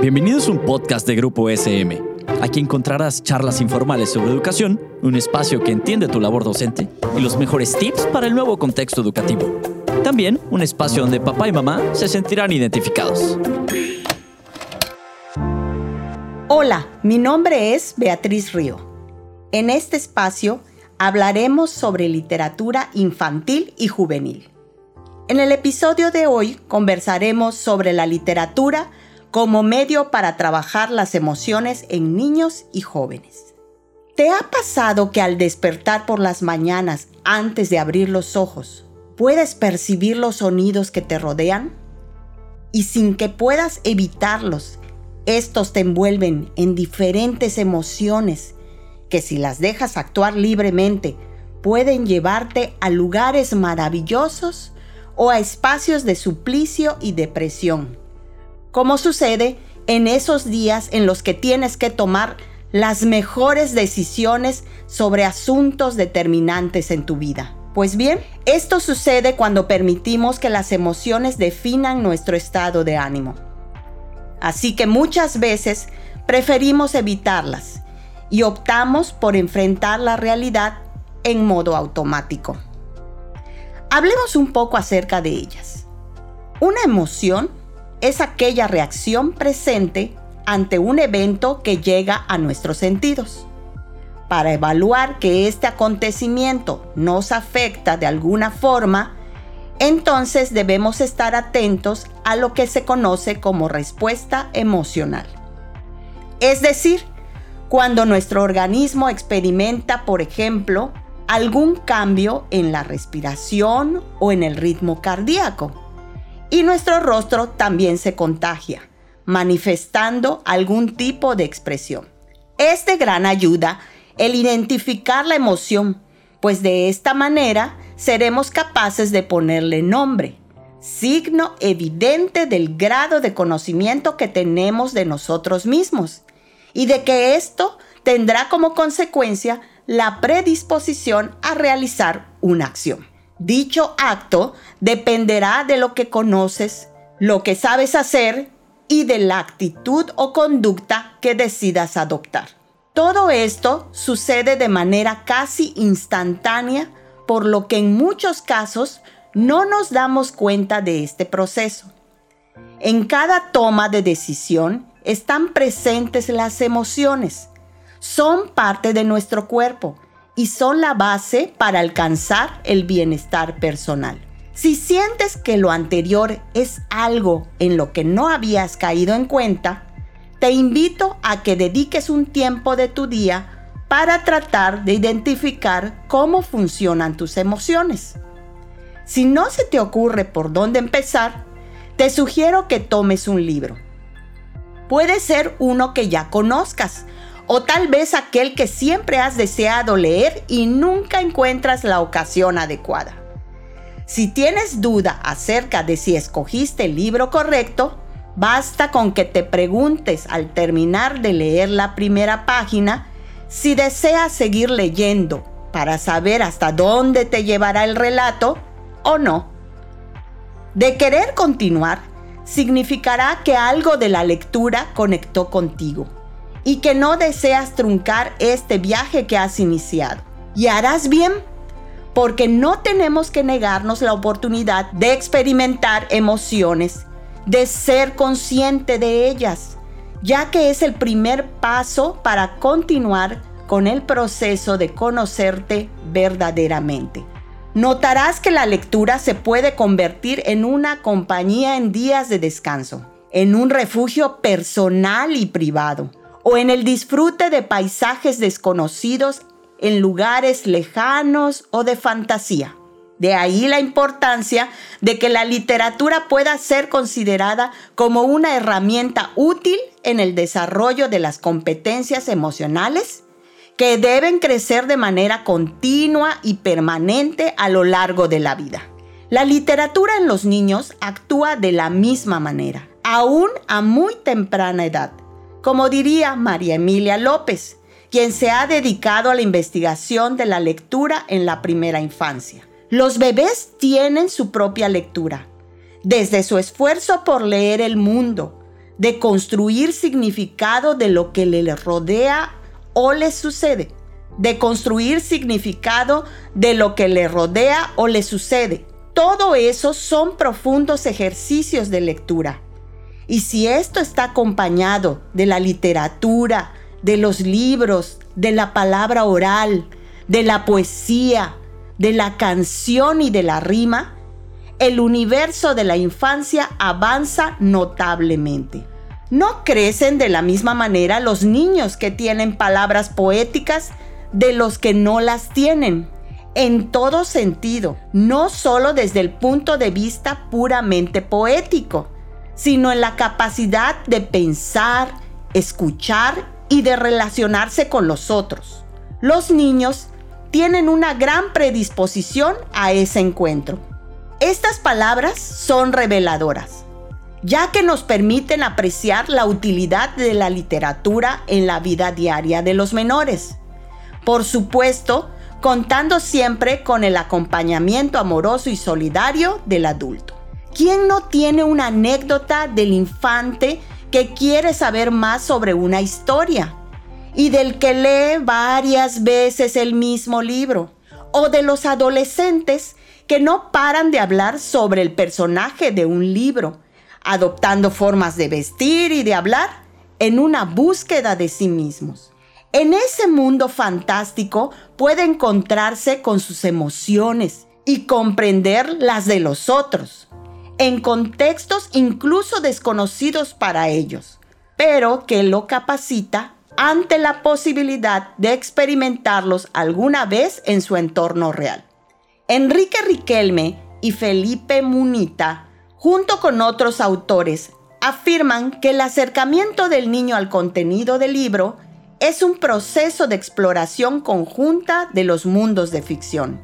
Bienvenidos a un podcast de Grupo SM. Aquí encontrarás charlas informales sobre educación, un espacio que entiende tu labor docente y los mejores tips para el nuevo contexto educativo. También un espacio donde papá y mamá se sentirán identificados. Hola, mi nombre es Beatriz Río. En este espacio hablaremos sobre literatura infantil y juvenil. En el episodio de hoy conversaremos sobre la literatura como medio para trabajar las emociones en niños y jóvenes. ¿Te ha pasado que al despertar por las mañanas antes de abrir los ojos, puedes percibir los sonidos que te rodean? Y sin que puedas evitarlos, estos te envuelven en diferentes emociones que si las dejas actuar libremente, pueden llevarte a lugares maravillosos o a espacios de suplicio y depresión como sucede en esos días en los que tienes que tomar las mejores decisiones sobre asuntos determinantes en tu vida. Pues bien, esto sucede cuando permitimos que las emociones definan nuestro estado de ánimo. Así que muchas veces preferimos evitarlas y optamos por enfrentar la realidad en modo automático. Hablemos un poco acerca de ellas. Una emoción es aquella reacción presente ante un evento que llega a nuestros sentidos. Para evaluar que este acontecimiento nos afecta de alguna forma, entonces debemos estar atentos a lo que se conoce como respuesta emocional. Es decir, cuando nuestro organismo experimenta, por ejemplo, algún cambio en la respiración o en el ritmo cardíaco y nuestro rostro también se contagia, manifestando algún tipo de expresión. Es de gran ayuda el identificar la emoción, pues de esta manera seremos capaces de ponerle nombre, signo evidente del grado de conocimiento que tenemos de nosotros mismos y de que esto tendrá como consecuencia la predisposición a realizar una acción. Dicho acto dependerá de lo que conoces, lo que sabes hacer y de la actitud o conducta que decidas adoptar. Todo esto sucede de manera casi instantánea, por lo que en muchos casos no nos damos cuenta de este proceso. En cada toma de decisión están presentes las emociones. Son parte de nuestro cuerpo y son la base para alcanzar el bienestar personal. Si sientes que lo anterior es algo en lo que no habías caído en cuenta, te invito a que dediques un tiempo de tu día para tratar de identificar cómo funcionan tus emociones. Si no se te ocurre por dónde empezar, te sugiero que tomes un libro. Puede ser uno que ya conozcas o tal vez aquel que siempre has deseado leer y nunca encuentras la ocasión adecuada. Si tienes duda acerca de si escogiste el libro correcto, basta con que te preguntes al terminar de leer la primera página si deseas seguir leyendo para saber hasta dónde te llevará el relato o no. De querer continuar, significará que algo de la lectura conectó contigo y que no deseas truncar este viaje que has iniciado. Y harás bien, porque no tenemos que negarnos la oportunidad de experimentar emociones, de ser consciente de ellas, ya que es el primer paso para continuar con el proceso de conocerte verdaderamente. Notarás que la lectura se puede convertir en una compañía en días de descanso, en un refugio personal y privado o en el disfrute de paisajes desconocidos en lugares lejanos o de fantasía. De ahí la importancia de que la literatura pueda ser considerada como una herramienta útil en el desarrollo de las competencias emocionales que deben crecer de manera continua y permanente a lo largo de la vida. La literatura en los niños actúa de la misma manera, aún a muy temprana edad como diría María Emilia López, quien se ha dedicado a la investigación de la lectura en la primera infancia. Los bebés tienen su propia lectura, desde su esfuerzo por leer el mundo, de construir significado de lo que le rodea o le sucede. De construir significado de lo que le rodea o le sucede. Todo eso son profundos ejercicios de lectura. Y si esto está acompañado de la literatura, de los libros, de la palabra oral, de la poesía, de la canción y de la rima, el universo de la infancia avanza notablemente. No crecen de la misma manera los niños que tienen palabras poéticas de los que no las tienen, en todo sentido, no solo desde el punto de vista puramente poético, sino en la capacidad de pensar, escuchar y de relacionarse con los otros. Los niños tienen una gran predisposición a ese encuentro. Estas palabras son reveladoras, ya que nos permiten apreciar la utilidad de la literatura en la vida diaria de los menores. Por supuesto, contando siempre con el acompañamiento amoroso y solidario del adulto. ¿Quién no tiene una anécdota del infante que quiere saber más sobre una historia? Y del que lee varias veces el mismo libro. O de los adolescentes que no paran de hablar sobre el personaje de un libro, adoptando formas de vestir y de hablar en una búsqueda de sí mismos. En ese mundo fantástico puede encontrarse con sus emociones y comprender las de los otros en contextos incluso desconocidos para ellos, pero que lo capacita ante la posibilidad de experimentarlos alguna vez en su entorno real. Enrique Riquelme y Felipe Munita, junto con otros autores, afirman que el acercamiento del niño al contenido del libro es un proceso de exploración conjunta de los mundos de ficción.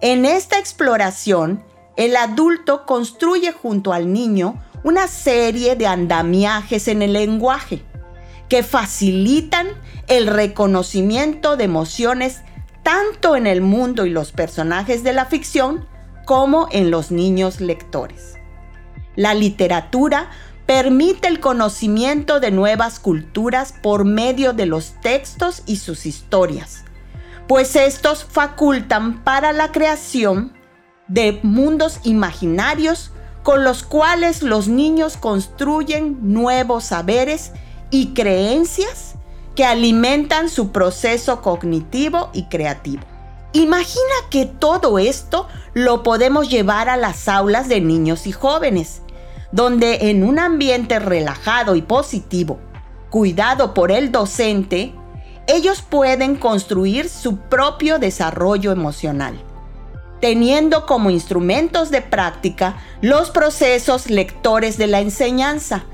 En esta exploración, el adulto construye junto al niño una serie de andamiajes en el lenguaje que facilitan el reconocimiento de emociones tanto en el mundo y los personajes de la ficción como en los niños lectores. La literatura permite el conocimiento de nuevas culturas por medio de los textos y sus historias, pues estos facultan para la creación de mundos imaginarios con los cuales los niños construyen nuevos saberes y creencias que alimentan su proceso cognitivo y creativo. Imagina que todo esto lo podemos llevar a las aulas de niños y jóvenes, donde en un ambiente relajado y positivo, cuidado por el docente, ellos pueden construir su propio desarrollo emocional teniendo como instrumentos de práctica los procesos lectores de la enseñanza,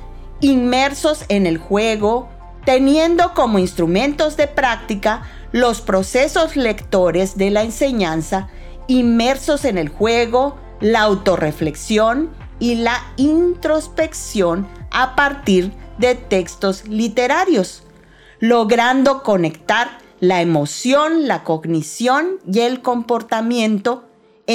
inmersos en el juego, teniendo como instrumentos de práctica los procesos lectores de la enseñanza, inmersos en el juego, la autorreflexión y la introspección a partir de textos literarios, logrando conectar la emoción, la cognición y el comportamiento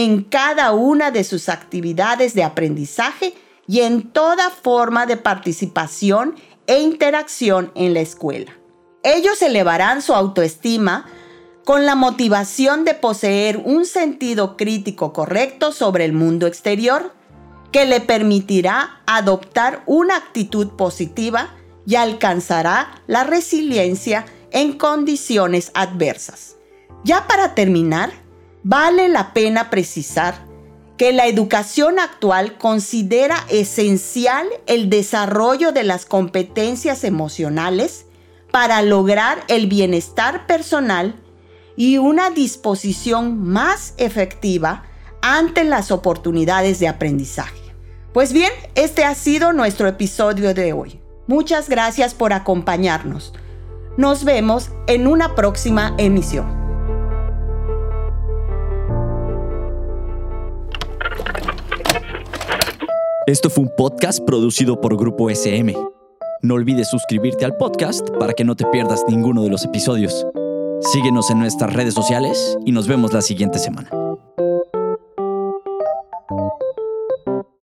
en cada una de sus actividades de aprendizaje y en toda forma de participación e interacción en la escuela. Ellos elevarán su autoestima con la motivación de poseer un sentido crítico correcto sobre el mundo exterior que le permitirá adoptar una actitud positiva y alcanzará la resiliencia en condiciones adversas. Ya para terminar, Vale la pena precisar que la educación actual considera esencial el desarrollo de las competencias emocionales para lograr el bienestar personal y una disposición más efectiva ante las oportunidades de aprendizaje. Pues bien, este ha sido nuestro episodio de hoy. Muchas gracias por acompañarnos. Nos vemos en una próxima emisión. Esto fue un podcast producido por Grupo SM. No olvides suscribirte al podcast para que no te pierdas ninguno de los episodios. Síguenos en nuestras redes sociales y nos vemos la siguiente semana.